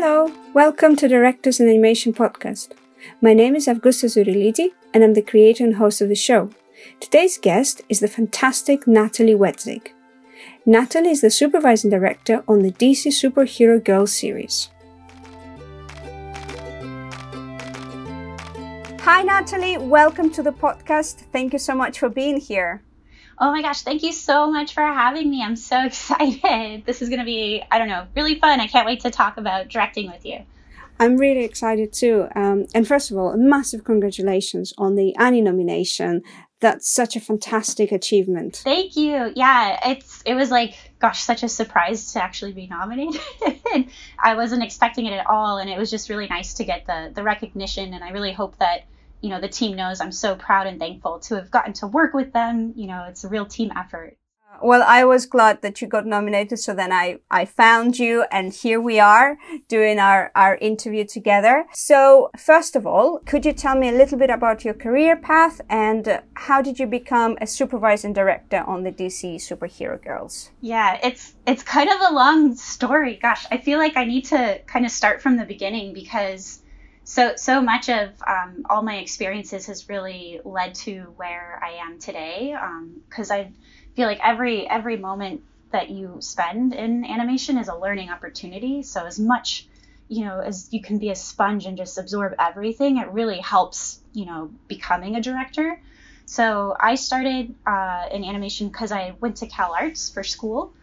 Hello, welcome to Directors and Animation Podcast. My name is Avgusta Zurilidi, and I'm the creator and host of the show. Today's guest is the fantastic Natalie Wetzig. Natalie is the supervising director on the DC Superhero Girls series. Hi, Natalie. Welcome to the podcast. Thank you so much for being here. Oh my gosh, thank you so much for having me. I'm so excited. This is going to be, I don't know, really fun. I can't wait to talk about directing with you. I'm really excited too. Um, and first of all, massive congratulations on the Annie nomination. That's such a fantastic achievement. Thank you. Yeah, it's it was like gosh, such a surprise to actually be nominated. I wasn't expecting it at all, and it was just really nice to get the the recognition. And I really hope that you know the team knows I'm so proud and thankful to have gotten to work with them. You know, it's a real team effort. Well, I was glad that you got nominated. So then I, I found you and here we are doing our, our interview together. So first of all, could you tell me a little bit about your career path and how did you become a supervising director on the DC Superhero Girls? Yeah, it's, it's kind of a long story. Gosh, I feel like I need to kind of start from the beginning because so so much of um, all my experiences has really led to where I am today. Because um, I feel like every every moment that you spend in animation is a learning opportunity. So as much you know as you can be a sponge and just absorb everything, it really helps you know becoming a director. So I started uh, in animation because I went to Cal Arts for school.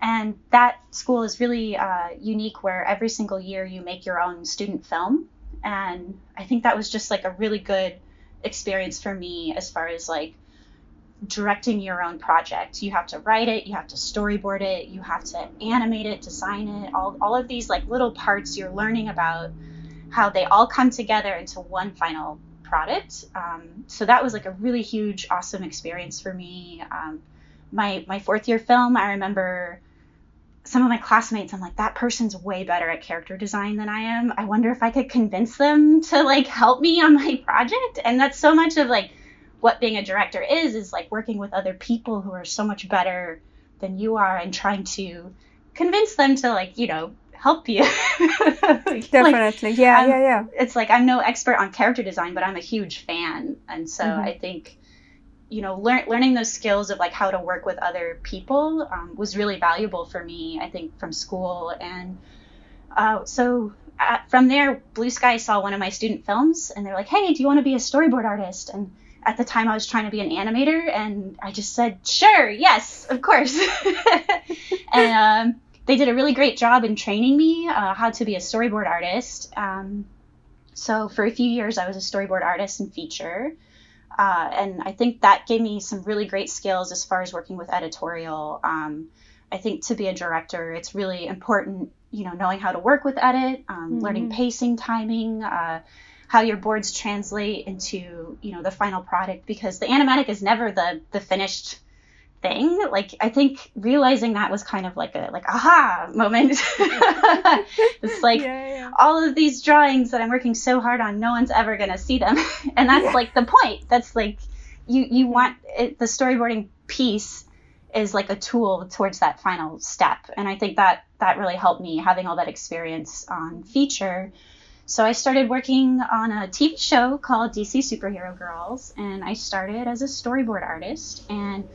And that school is really uh, unique where every single year you make your own student film and i think that was just like a really good experience for me as far as like directing your own project. You have to write it you have to storyboard it you have to animate it design it all, all of these like little parts you're learning about how they all come together into one final product. Um, so that was like a really huge awesome experience for me. Um, my my fourth year film i remember some of my classmates, I'm like, that person's way better at character design than I am. I wonder if I could convince them to like help me on my project. And that's so much of like what being a director is, is like working with other people who are so much better than you are and trying to convince them to like, you know, help you. Definitely. Like, yeah, I'm, yeah, yeah. It's like I'm no expert on character design, but I'm a huge fan. And so mm-hmm. I think you know, lear- learning those skills of like how to work with other people um, was really valuable for me. I think from school, and uh, so at, from there, Blue Sky saw one of my student films, and they're like, "Hey, do you want to be a storyboard artist?" And at the time, I was trying to be an animator, and I just said, "Sure, yes, of course." and um, they did a really great job in training me uh, how to be a storyboard artist. Um, so for a few years, I was a storyboard artist and feature. Uh, and I think that gave me some really great skills as far as working with editorial. Um, I think to be a director, it's really important, you know, knowing how to work with edit, um, mm-hmm. learning pacing, timing, uh, how your boards translate into, you know, the final product because the animatic is never the the finished thing. Like I think realizing that was kind of like a like aha moment. it's like yeah, yeah. all of these drawings that I'm working so hard on, no one's ever gonna see them, and that's yeah. like the point. That's like you you want it, the storyboarding piece is like a tool towards that final step, and I think that that really helped me having all that experience on feature. So I started working on a TV show called DC Superhero Girls, and I started as a storyboard artist and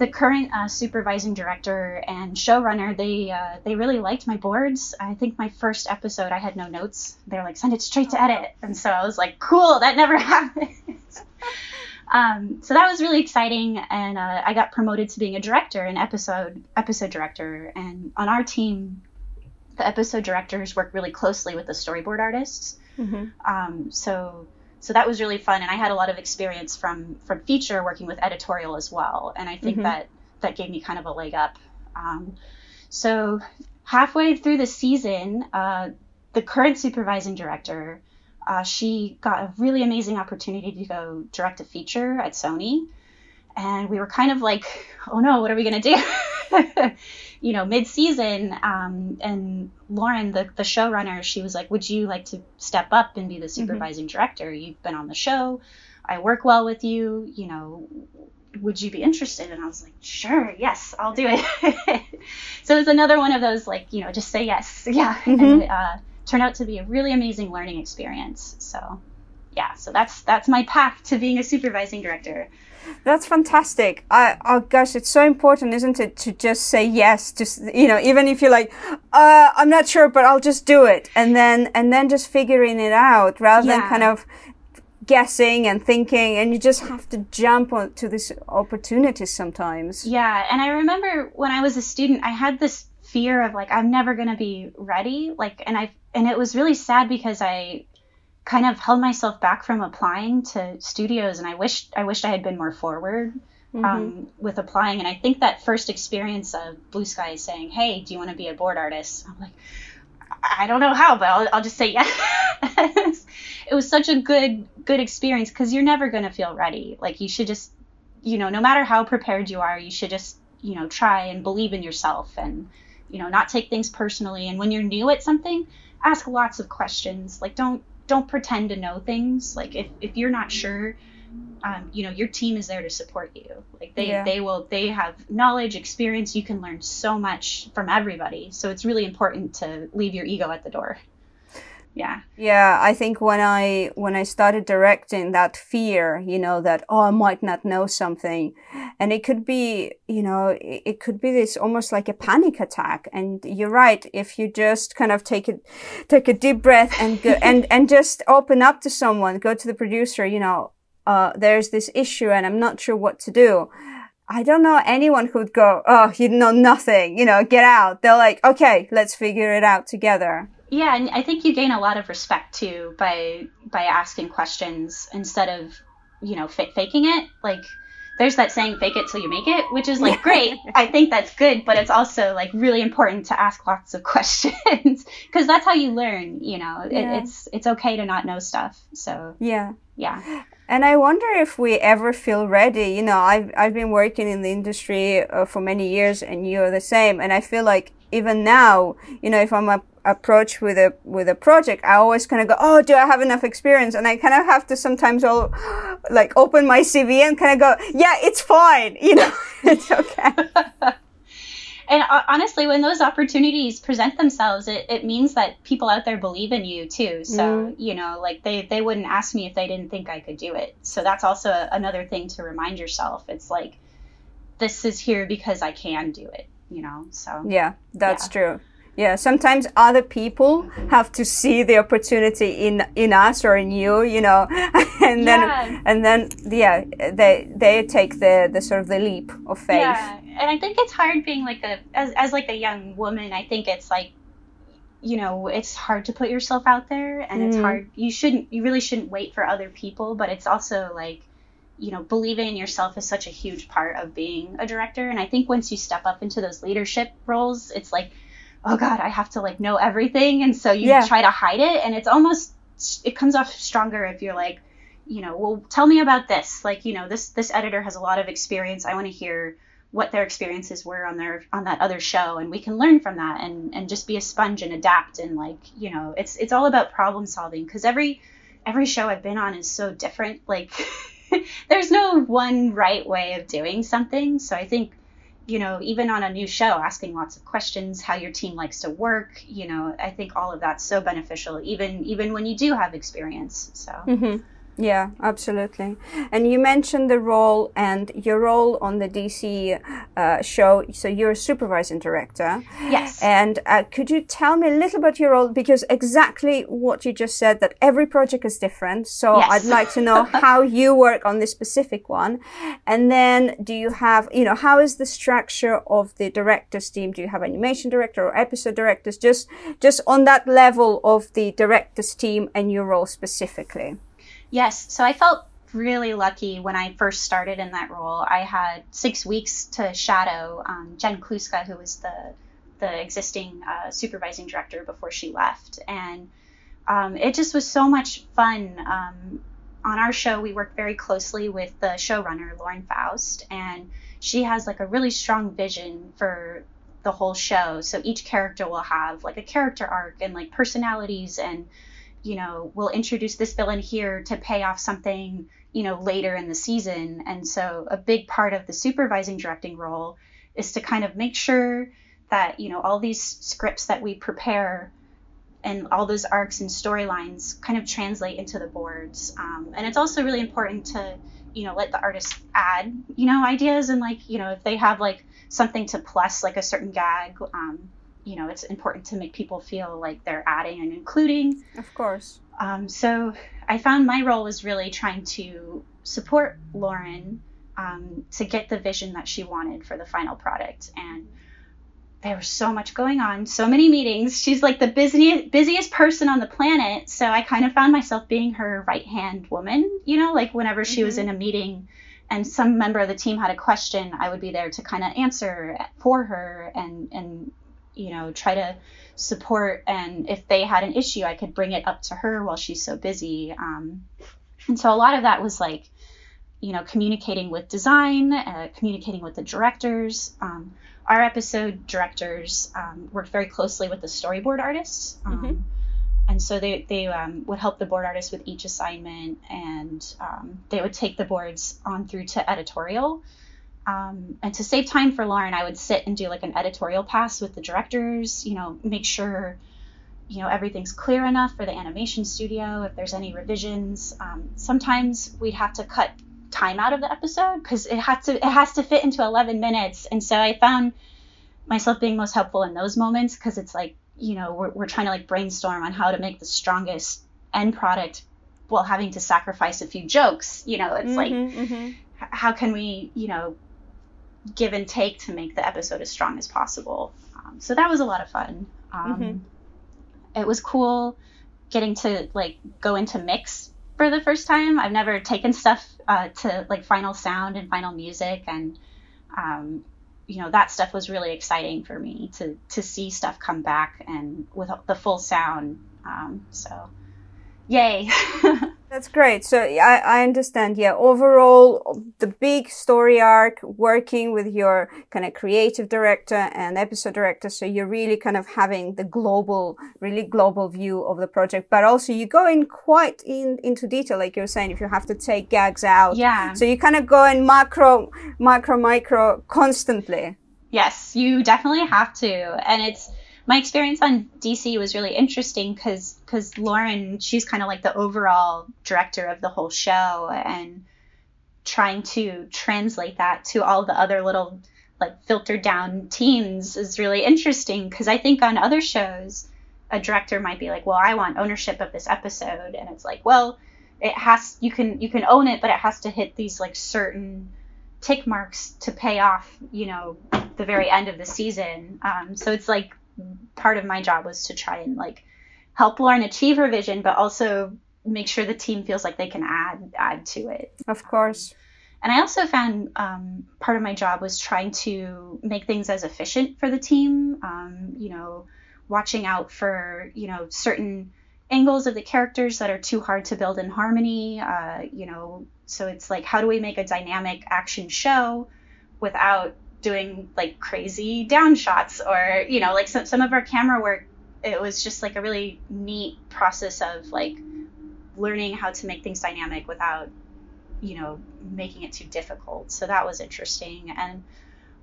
the current uh, supervising director and showrunner, they uh, they really liked my boards. I think my first episode, I had no notes. They're like, send it straight to edit, and so I was like, cool, that never happens. um, so that was really exciting, and uh, I got promoted to being a director, an episode episode director, and on our team, the episode directors work really closely with the storyboard artists. Mm-hmm. Um, so so that was really fun and i had a lot of experience from from feature working with editorial as well and i think mm-hmm. that that gave me kind of a leg up um, so halfway through the season uh, the current supervising director uh, she got a really amazing opportunity to go direct a feature at sony and we were kind of like oh no what are we going to do you know, mid-season, um, and Lauren, the, the showrunner, she was like, would you like to step up and be the mm-hmm. supervising mm-hmm. director? You've been on the show. I work well with you, you know, would you be interested? And I was like, sure, yes, I'll do it. so it was another one of those, like, you know, just say yes. Yeah. Mm-hmm. And, uh, turned out to be a really amazing learning experience. So yeah, so that's that's my path to being a supervising director. That's fantastic. I, oh gosh, it's so important, isn't it, to just say yes, just, you know, even if you're like, uh, I'm not sure, but I'll just do it. And then, and then just figuring it out rather yeah. than kind of guessing and thinking and you just have to jump on to this opportunity sometimes. Yeah. And I remember when I was a student, I had this fear of like, I'm never going to be ready. Like, and I, and it was really sad because I kind of held myself back from applying to studios, and I wished I wished I had been more forward mm-hmm. um, with applying. And I think that first experience of Blue Sky saying, "Hey, do you want to be a board artist?" I'm like, I don't know how, but I'll, I'll just say yes. it was such a good good experience because you're never going to feel ready. Like you should just, you know, no matter how prepared you are, you should just, you know, try and believe in yourself and, you know, not take things personally. And when you're new at something, ask lots of questions. Like don't don't pretend to know things. Like if, if you're not sure, um, you know, your team is there to support you. Like they, yeah. they will, they have knowledge, experience. You can learn so much from everybody. So it's really important to leave your ego at the door yeah. Yeah i think when i when i started directing that fear you know that oh i might not know something and it could be you know it, it could be this almost like a panic attack. And you're right if you just kind of take it take a deep breath and go and and just open up to someone go to the producer you know uh, there's this issue and i'm not sure what to do. I don't know anyone who'd go, oh, you know nothing, you know, get out. They're like, okay, let's figure it out together yeah and i think you gain a lot of respect too by by asking questions instead of you know f- faking it like there's that saying fake it till you make it which is like great i think that's good but it's also like really important to ask lots of questions because that's how you learn you know yeah. it, it's it's okay to not know stuff so yeah yeah and I wonder if we ever feel ready. You know, I've, I've been working in the industry uh, for many years and you're the same. And I feel like even now, you know, if I'm a, approach with a with a project, I always kind of go, "Oh, do I have enough experience?" And I kind of have to sometimes all like open my CV and kind of go, "Yeah, it's fine. You know, it's okay." and uh, honestly, when those opportunities present themselves, it, it means that people out there believe in you too. So mm. you know, like they they wouldn't ask me if they didn't think I could do it. So that's also another thing to remind yourself. It's like this is here because I can do it. You know, so yeah, that's yeah. true yeah sometimes other people have to see the opportunity in in us or in you you know and then yeah. and then yeah they they take the the sort of the leap of faith yeah and i think it's hard being like a as, as like a young woman i think it's like you know it's hard to put yourself out there and mm. it's hard you shouldn't you really shouldn't wait for other people but it's also like you know believing in yourself is such a huge part of being a director. And i think once you step up into those leadership roles it's like oh god i have to like know everything. And so you yeah. try to hide it. And it's almost it comes off stronger if you're like you know well tell me about this. Like you know this this editor has a lot of experience. I want to hear what their experiences were on their on that other show. And we can learn from that and and just be a sponge and adapt. And like you know it's it's all about problem solving. Because every every show i've been on is so different. Like there's no one right way of doing something so i think you know, even on a new show, asking lots of questions, how your team likes to work, you know, I think all of that's so beneficial, even even when you do have experience. So. Mm-hmm. Yeah, absolutely. And you mentioned the role and your role on the DC uh, show. So you're a supervising director. Yes. And uh, could you tell me a little about your role? Because exactly what you just said, that every project is different. So yes. I'd like to know how you work on this specific one. And then do you have, you know, how is the structure of the directors team? Do you have animation director or episode directors? Just, just on that level of the directors team and your role specifically. Yes. So I felt really lucky when I first started in that role. I had six weeks to shadow um, Jen Kluska, who was the the existing uh, supervising director before she left, and um, it just was so much fun. Um, on our show, we work very closely with the showrunner Lauren Faust, and she has like a really strong vision for the whole show. So each character will have like a character arc and like personalities and you know, we'll introduce this villain here to pay off something, you know, later in the season. And so a big part of the supervising directing role is to kind of make sure that, you know, all these scripts that we prepare and all those arcs and storylines kind of translate into the boards. Um, and it's also really important to, you know, let the artists add, you know, ideas and like, you know, if they have like something to plus like a certain gag, um, you know, it's important to make people feel like they're adding and including. Of course. Um, so I found my role was really trying to support Lauren um, to get the vision that she wanted for the final product. And there was so much going on, so many meetings. She's like the busiest busiest person on the planet. So I kind of found myself being her right hand woman, you know, like whenever she mm-hmm. was in a meeting and some member of the team had a question, I would be there to kind of answer for her and and you know try to support. And if they had an issue, I could bring it up to her while she's so busy. Um, and so a lot of that was like, you know, communicating with design, uh, communicating with the directors. Um, our episode directors um, worked very closely with the storyboard artists. Um, mm-hmm. And so they, they um, would help the board artists with each assignment, and um, they would take the boards on through to editorial. Um, and to save time for Lauren, I would sit and do like an editorial pass with the directors, you know, make sure, you know, everything's clear enough for the animation studio, if there's any revisions. Um, sometimes we'd have to cut time out of the episode because it has to it has to fit into 11 minutes and so i found myself being most helpful in those moments because it's like you know we're, we're trying to like brainstorm on how to make the strongest end product while having to sacrifice a few jokes you know it's mm-hmm, like mm-hmm. how can we you know give and take to make the episode as strong as possible um, so that was a lot of fun um, mm-hmm. it was cool getting to like go into mix for the first time. I've never taken stuff uh, to like final sound and final music, and um, you know that stuff was really exciting for me to to see stuff come back and with the full sound. Um, so, yay! That's great. So I, I understand. Yeah. Overall, the big story arc working with your kind of creative director and episode director. So you're really kind of having the global, really global view of the project, but also you go in quite in, into detail. Like you were saying, if you have to take gags out. Yeah. So you kind of go in macro, macro, micro constantly. Yes, you definitely have to. And it's, my experience on DC was really interesting because because Lauren she's kind of like the overall director of the whole show and trying to translate that to all the other little like filtered down teams is really interesting because I think on other shows a director might be like, well, I want ownership of this episode, and it's like, well, it has you can you can own it, but it has to hit these like certain tick marks to pay off, you know, the very end of the season. Um, so it's like part of my job was to try and like help Lauren achieve her vision, but also make sure the team feels like they can add add to it. Of course. And I also found um, part of my job was trying to make things as efficient for the team. Um, you know, watching out for you know certain angles of the characters that are too hard to build in harmony. Uh, you know, so it's like how do we make a dynamic action show without doing like crazy down shots or you know like some, some of our camera work it was just like a really neat process of like learning how to make things dynamic without you know making it too difficult. So that was interesting. And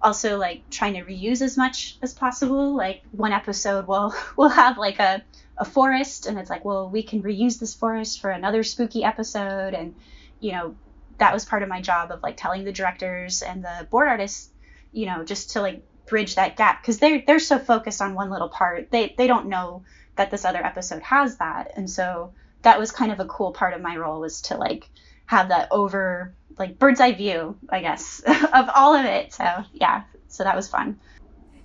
also like trying to reuse as much as possible. Like one episode we'll we'll have like a, a forest and it's like well we can reuse this forest for another spooky episode. And you know that was part of my job of like telling the directors and the board artists you know, just to like bridge that gap because they're they're so focused on one little part. They they don't know that this other episode has that. And so that was kind of a cool part of my role was to like have that over like bird's eye view, I guess, of all of it. So yeah, so that was fun.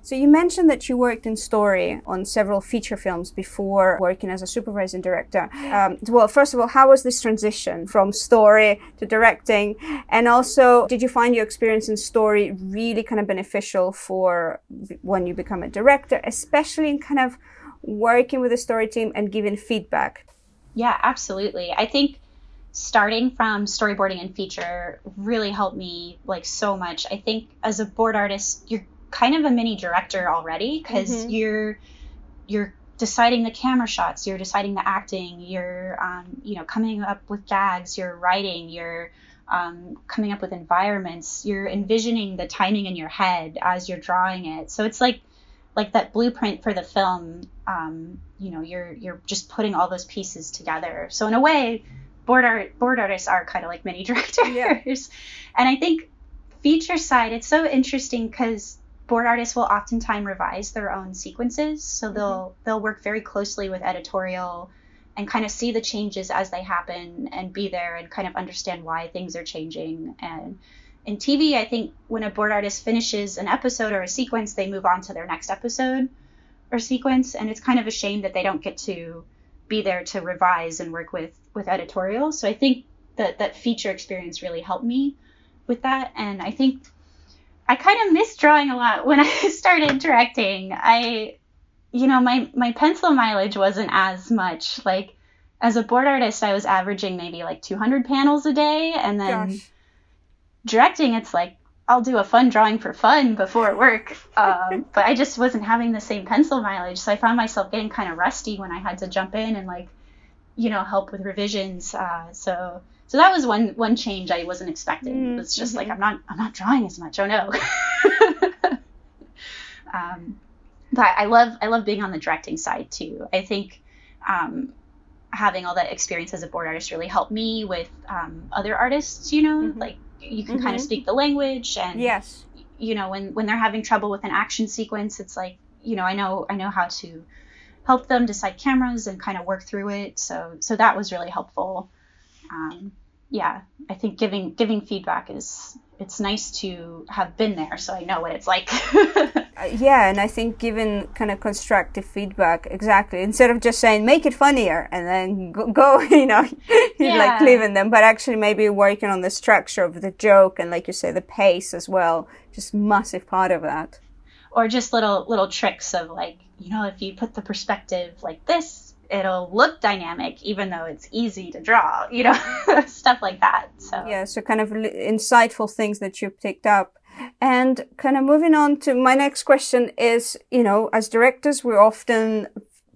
So you mentioned that you worked in story on several feature films before working as a supervising director. Um, well, first of all, how was this transition from story to directing? And also, did you find your experience in story really kind of beneficial for when you become a director, especially in kind of working with the story team and giving feedback? Yeah, absolutely. I think starting from storyboarding and feature really helped me like so much. I think as a board artist, you're kind of a mini director already because mm-hmm. you're you're deciding the camera shots, you're deciding the acting, you're um, you know coming up with gags, you're writing, you're um, coming up with environments, you're envisioning the timing in your head as you're drawing it. So it's like like that blueprint for the film um, you know you're you're just putting all those pieces together so in a way board art board artists are kind of like mini directors Yeah. and i think feature side it's so interesting because board artists will oftentimes revise their own sequences so mm-hmm. they'll they'll work very closely with editorial and kind of see the changes as they happen and be there and kind of understand why things are changing and in TV, I think when a board artist finishes an episode or a sequence, they move on to their next episode or sequence, and it's kind of a shame that they don't get to be there to revise and work with with editorial. So I think that that feature experience really helped me with that, and I think I kind of missed drawing a lot when I started directing. I, you know, my my pencil mileage wasn't as much. Like as a board artist, I was averaging maybe like 200 panels a day, and then Gosh. directing, it's like I'll do a fun drawing for fun before work. Um, but I just wasn't having the same pencil mileage, so I found myself getting kind of rusty when I had to jump in and like, you know, help with revisions. Uh, so so that was one one change I wasn't expecting. Mm, It's just like mhm. I'm not I'm not drawing as much. Oh no. um, but I love I love being on the directing side too. I think um, having all that experience as a board artist really helped me with um, other artists. You know, Mhm. like you can kind Mhm. of speak the language, and Yes. you know when when they're having trouble with an action sequence, it's like you know I know I know how to help them decide cameras and kind of work through it. So so that was really helpful. Um, yeah, I think giving giving feedback is it's nice to have been there, so I know what it's like. Uh, yeah, and I think giving kind of constructive feedback, exactly, instead of just saying make it funnier and then go, go you know, Yeah. like leaving them, but actually maybe working on the structure of the joke and, like you say, the pace as well, just massive part of that. or just little little tricks of like you know if you put the perspective like this it'll look dynamic even though it's easy to draw you know stuff like that so Yeah, so kind of insightful things that you picked up. And kind of moving on to my next question is, you know, as directors, we're often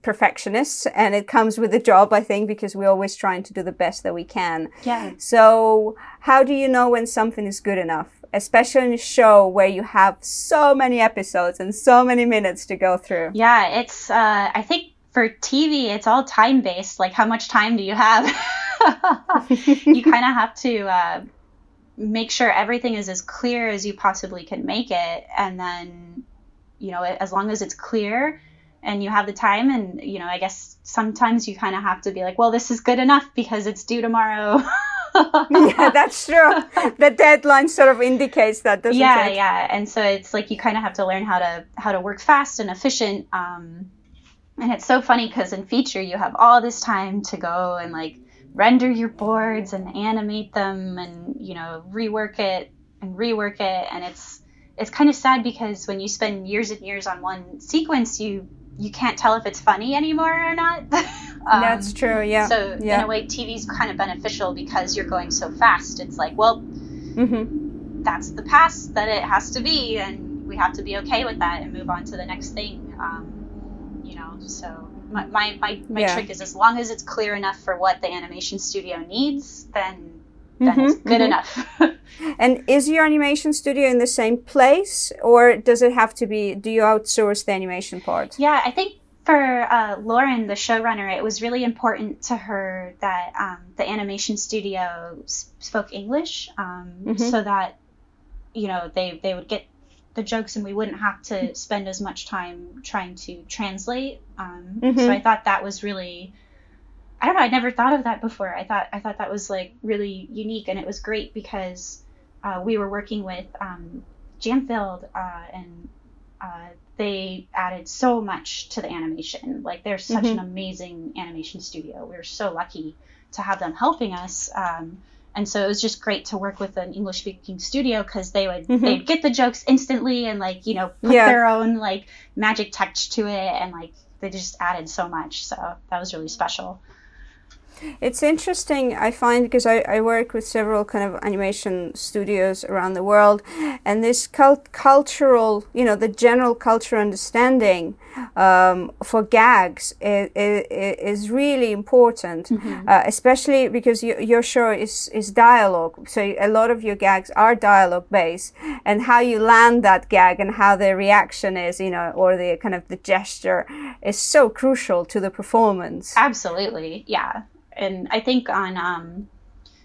perfectionists and it comes with the job, I think, because we're always trying to do the best that we can. yeah So, how do you know when something is good enough? Especially in a show where you have so many episodes and so many minutes to go through. yeah it's uh i think for tv it's all time based like how much time do you have? You kind of have to uh, make sure everything is as clear as you possibly can make it. And then you know as long as it's clear and you have the time and you know i guess sometimes you kind of have to be like well this is good enough because it's due tomorrow. Yeah, that's true. the deadline sort of indicates that, doesn't yeah it? yeah. And so it's like you kind of have to learn how to how to work fast and efficient um and it's so funny because in feature you have all this time to go and like render your boards and animate them and you know rework it and rework it and it's it's kind of sad because when you spend years and years on one sequence you you can't tell if it's funny anymore or not Um, That's true, yeah. so yeah. in a way tv's kind of beneficial because you're going so fast it's like well hmm that's the past that it has to be and we have to be okay with that and move on to the next thing um, so my, my, my, my Yeah. trick is as long as it's clear enough for what the animation studio needs then then it's Mhm, good mhm. enough And is your animation studio in the same place, or does it have to be? Do you outsource the animation part? yeah i think for uh, lauren the showrunner it was really important to her that um, the animation studio spoke english um, Mhm. so that you know they they would get the jokes and we wouldn't have to spend as much time trying to translate um, Mhm. so i thought that was really i don't know, I'd never thought of that before i thought i thought that was like really unique and it was great because uh, we were working with um, Jam Filled uh, and uh, they added so much to the animation like they're such Mhm. an amazing animation studio we were so lucky to have them helping us um, and so it was just great to work with an english speaking studio because they would Mhm. they'd get the jokes instantly and like you know put Yeah. their own like magic touch to it and like they just added so much so that was really special It's interesting, I find, because I, I work with several kind of animation studios around the world, and this cult- cultural, you know, the general cultural understanding um, for gags is, is, really important, mm-hmm. uh, especially because you, your show is, is dialogue. So a lot of your gags are dialogue based, and how you land that gag and how the reaction is, you know, or the kind of the gesture is so crucial to the performance. Absolutely, yeah and I think on um,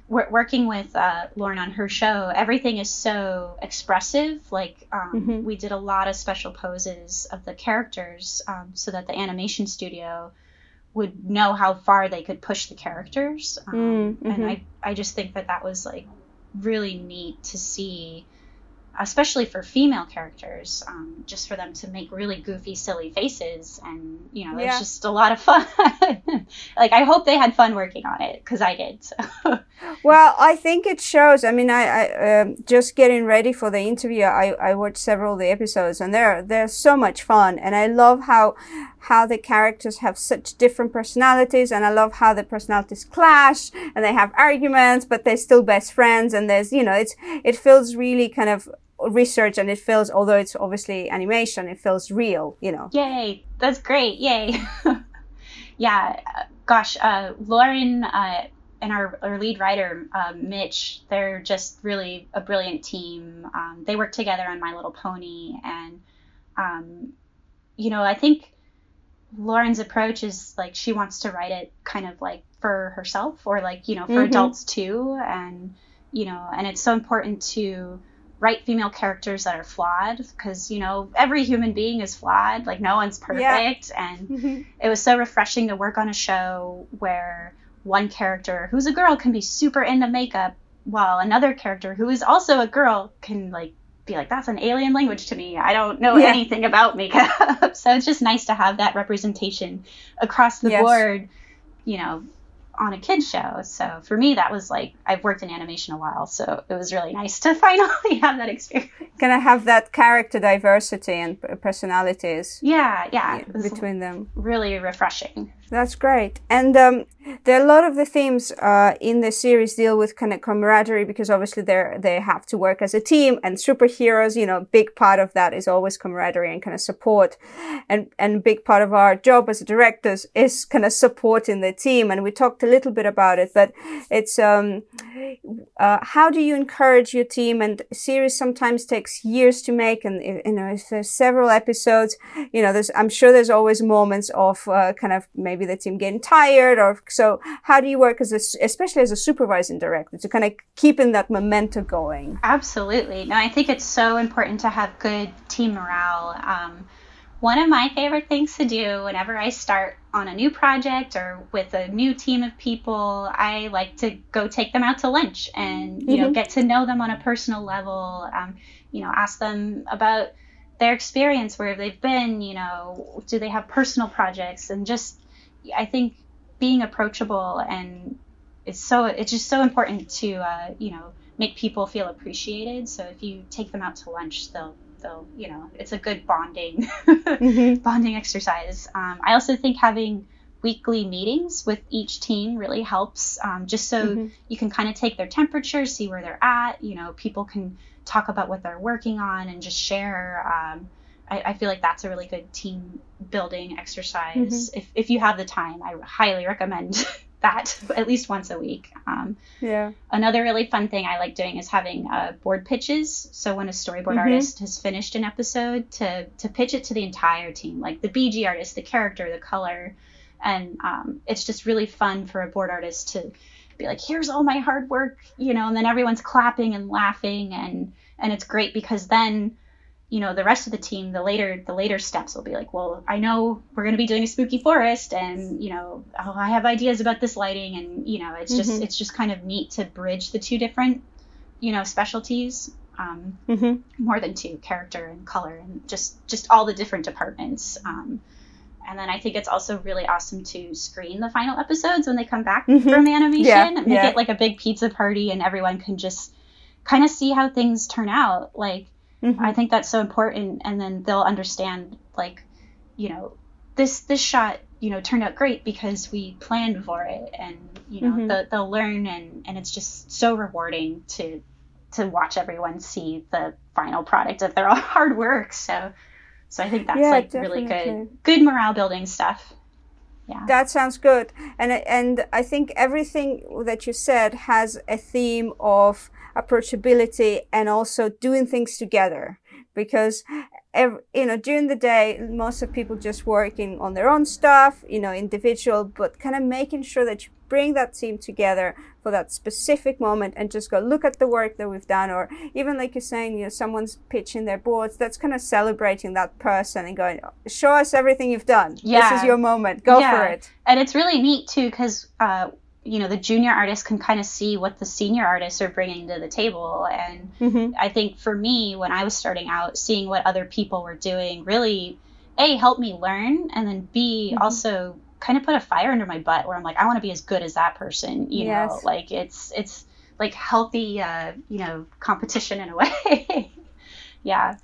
working with uh, Lauren on her show, everything is so expressive. Like um, mm-hmm. we did a lot of special poses of the characters um, so that the animation studio would know how far they could push the characters. Um, mm-hmm. And I, I just think that that was like really neat to see especially for female characters, um, just for them to make really goofy, silly faces, and you know, yeah. it's just a lot of fun. like I hope they had fun working on it because I did. So. well, I think it shows. I mean, I, I um, just getting ready for the interview. I, I watched several of the episodes, and they're they're so much fun, and I love how how the characters have such different personalities and I love how the personalities clash and they have arguments, but they're still best friends. And there's, you know, it's, it feels really kind of research and it feels, although it's obviously animation, it feels real, you know. Yay. That's great. Yay. yeah. Gosh, uh, Lauren, uh, and our, our lead writer, uh, Mitch, they're just really a brilliant team. Um, they work together on My Little Pony. And, um, you know, I think Lauren's approach is like she wants to write it kind of like for herself or like, you know, for mm-hmm. adults too. And, you know, and it's so important to write female characters that are flawed because, you know, every human being is flawed. Like, no one's perfect. Yeah. And mm-hmm. it was so refreshing to work on a show where one character who's a girl can be super into makeup while another character who is also a girl can like be like, that's an alien language to me. I don't know yeah. anything about makeup. so it's just nice to have that representation across the yes. board, you know, on a kids show. So for me, that was like I've worked in animation a while, so it was really nice to finally have that experience. Can I have that character diversity and personalities? Yeah, yeah, between them. Really refreshing. That's great. And um, there are a lot of the themes uh, in the series deal with kind of camaraderie because obviously they they have to work as a team and superheroes. You know, big part of that is always camaraderie and kind of support, and and big part of our job as directors is kind of supporting the team. And we talked a little bit about it, but it's um, uh, how do you encourage your team? And series sometimes takes years to make, and you know, if there's several episodes, you know, there's I'm sure there's always moments of uh, kind of maybe the team getting tired or so how do you work as a, especially as a supervising director to kind of keeping that momentum going absolutely no i think it's so important to have good team morale um, one of my favorite things to do whenever I start on a new project or with a new team of people, I like to go take them out to lunch and you mm-hmm. know get to know them on a personal level. Um, you know, ask them about their experience, where they've been. You know, do they have personal projects, and just I think being approachable and it's so it's just so important to uh, you know make people feel appreciated. So if you take them out to lunch, they'll they'll you know it's a good bonding mm-hmm. bonding exercise. Um, I also think having weekly meetings with each team really helps um, just so mm-hmm. you can kind of take their temperature see where they're at you know people can talk about what they're working on and just share um, I, I, feel like that's a really good team building exercise. Mm-hmm. If, if you have the time, I highly recommend that at least once a week. Um, yeah. Another really fun thing I like doing is having uh, board pitches. So when a storyboard mm-hmm. artist has finished an episode, to to pitch it to the entire team, like the BG artist, the character, the color, and um, it's just really fun for a board artist to be like, here's all my hard work, you know, and then everyone's clapping and laughing, and and it's great because then you know the rest of the team the later the later steps will be like well i know we're going to be doing a spooky forest and you know oh, i have ideas about this lighting and you know it's just mm-hmm. it's just kind of neat to bridge the two different you know specialties um, mm-hmm. more than two character and color and just just all the different departments um, and then I think it's also really awesome to screen the final episodes when they come back mm-hmm. from animation. Yeah, make yeah. it like a big pizza party and everyone can just kind of see how things turn out. Like Mm-hmm. I think that's so important. And then they'll understand, like, you know, this this shot you know turned out great because we planned for it and you know mm-hmm. the, they'll learn and and it's just so rewarding to to watch everyone see the final product of their hard work so so i think that's yeah, like definitely. really good good morale building stuff yeah. That sounds good. And and I think everything that you said has a theme of approachability and also doing things together. Because every, you know during the day most of people just working on their own stuff you know individual but kind of making sure that you bring that team together for that specific moment and just go look at the work that we've done. Or even like you're saying you know someone's pitching their boards that's kind of celebrating that person and going show us everything you've done. Yeah. this is your moment. Go yeah. for it. And it's really neat too because uh, you know the junior artists can kind of see what the senior artists are bringing to the table and mm-hmm. i think for me when i was starting out seeing what other people were doing really a helped me learn and then b mm-hmm. also kind of put a fire under my butt where i'm like i want to be as good as that person you yes. know like it's it's like healthy uh, you know competition in a way yeah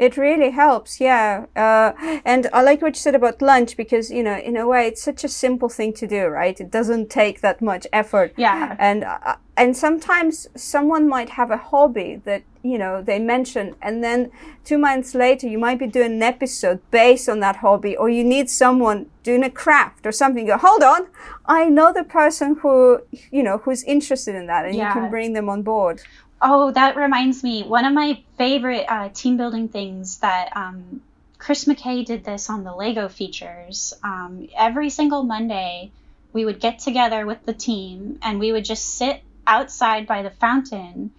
it really helps, yeah. Uh, and I like what you said about lunch because, you know, in a way, it's such a simple thing to do, right? It doesn't take that much effort. Yeah. And uh, and sometimes someone might have a hobby that you know they mention, and then two months later, you might be doing an episode based on that hobby, or you need someone doing a craft or something. You go, hold on, I know the person who you know who's interested in that, and yeah. you can bring them on board. Oh, that reminds me. One of my favorite uh, team building things that um, Chris McKay did this on the Lego features. Um, every single Monday, we would get together with the team and we would just sit outside by the fountain,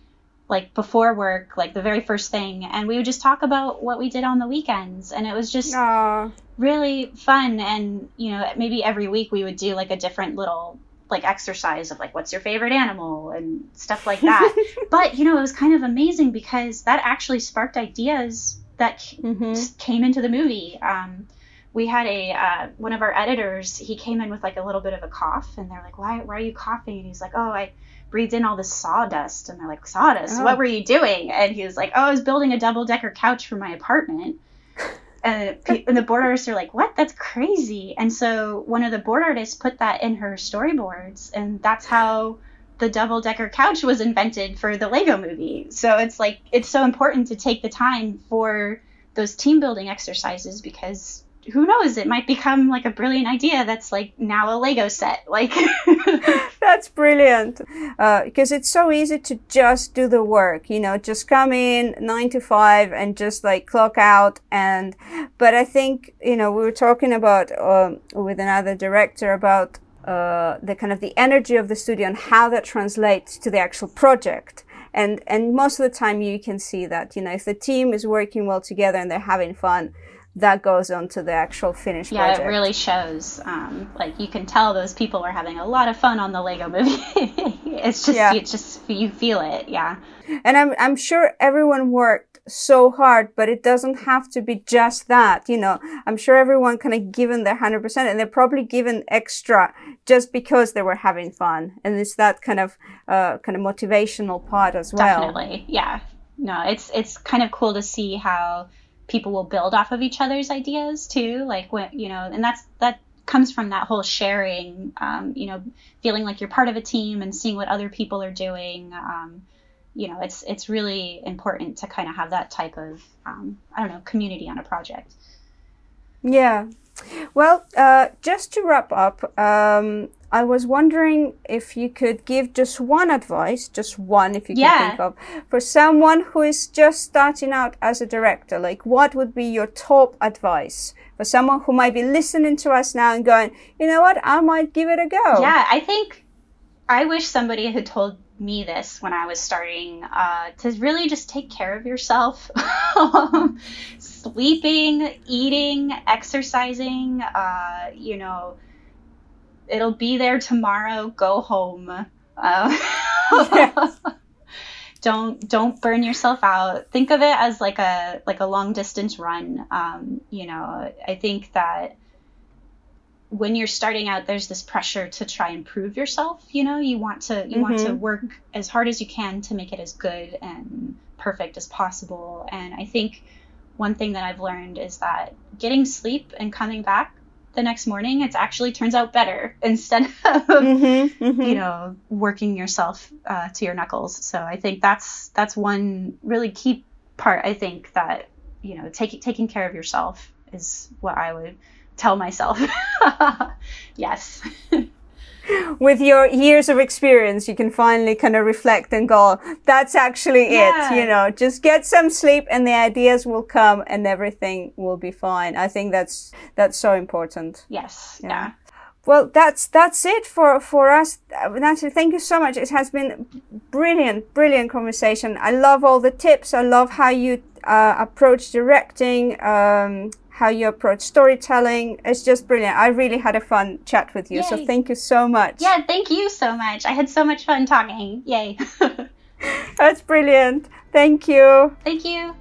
like before work, like the very first thing, and we would just talk about what we did on the weekends. And it was just Aww. really fun. And, you know, maybe every week we would do like a different little like exercise of like what's your favorite animal and stuff like that. but you know, it was kind of amazing because that actually sparked ideas that mm-hmm. came into the movie. Um, we had a uh, one of our editors. He came in with like a little bit of a cough, and they're like, "Why? Why are you coughing?" And he's like, "Oh, I." breathed in all this sawdust and they're like sawdust oh. what were you doing and he was like oh i was building a double decker couch for my apartment Uh, and, and the board artists are like, "What? That's crazy!" And so one of the board artists put that in her storyboards, and that's how the double decker couch was invented for the Lego movie. So it's like it's so important to take the time for those team building exercises because who knows? It might become like a brilliant idea that's like now a lego set like that's brilliant. Because uh, it's so easy to just do the work you know just come in nine to five and just like clock out and but i think you know we were talking about um, with another director about uh, the kind of the energy of the studio and how that translates to the actual project. And and most of the time you can see that you know if the team is working well together and they're having fun that goes on to the actual finished yeah, project. it really shows. Um, like you can tell those people are having a lot of fun on the Lego movie. it's just yeah. it's just you feel it, yeah. And I'm I'm sure everyone worked so hard, but it doesn't have to be just that. You know, I'm sure everyone kind of given their hundred percent, and they're probably given extra just because they were having fun, and it's that kind of uh, kind of motivational part as well. Definitely, yeah. No, it's it's kind of cool to see how people will build off of each other's ideas too like when you know and that's that comes from that whole sharing um, you know feeling like you're part of a team and seeing what other people are doing um, you know it's it's really important to kind of have that type of um, i don't know community on a project. Yeah. Well uh, just to wrap up um, I was wondering if you could give just one advice, just one if you yeah. can think of, for someone who is just starting out as a director. Like, what would be your top advice for someone who might be listening to us now and going, you know what, I might give it a go? Yeah, I think I wish somebody had told me this when I was starting uh, to really just take care of yourself. Sleeping, eating, exercising, uh, you know it'll be there tomorrow. Go home. Uh, don't don't burn yourself out. Think of it as like a like a long distance run. Um, you know, I think that when you're starting out, there's this pressure to try and prove yourself. You know, you want to you mm-hmm. want to mm-hmm. work as hard as you can to make it as good and perfect as possible. And I think one thing that I've learned is that getting sleep and coming back the next morning, it actually turns out better instead of mm-hmm, mm-hmm. you know working yourself uh, to your knuckles. So I think that's that's one really key part. I think that you know taking taking care of yourself is what I would tell myself. yes. with your years of experience, you can finally kind of reflect and go, that's actually yeah. it. You know, just get some sleep and the ideas will come and everything will be fine. I think that's, that's so important. Yes. yeah. yeah. Well, that's that's it for for us, Natalie. Thank you so much. It has been brilliant, brilliant conversation. I love all the tips. I love how you uh, approach directing. Um, how you approach storytelling. It's just brilliant. I really had a fun chat with you. Yay. So thank you so much. Yeah, thank you so much. I had so much fun talking. Yay. That's brilliant. Thank you. Thank you.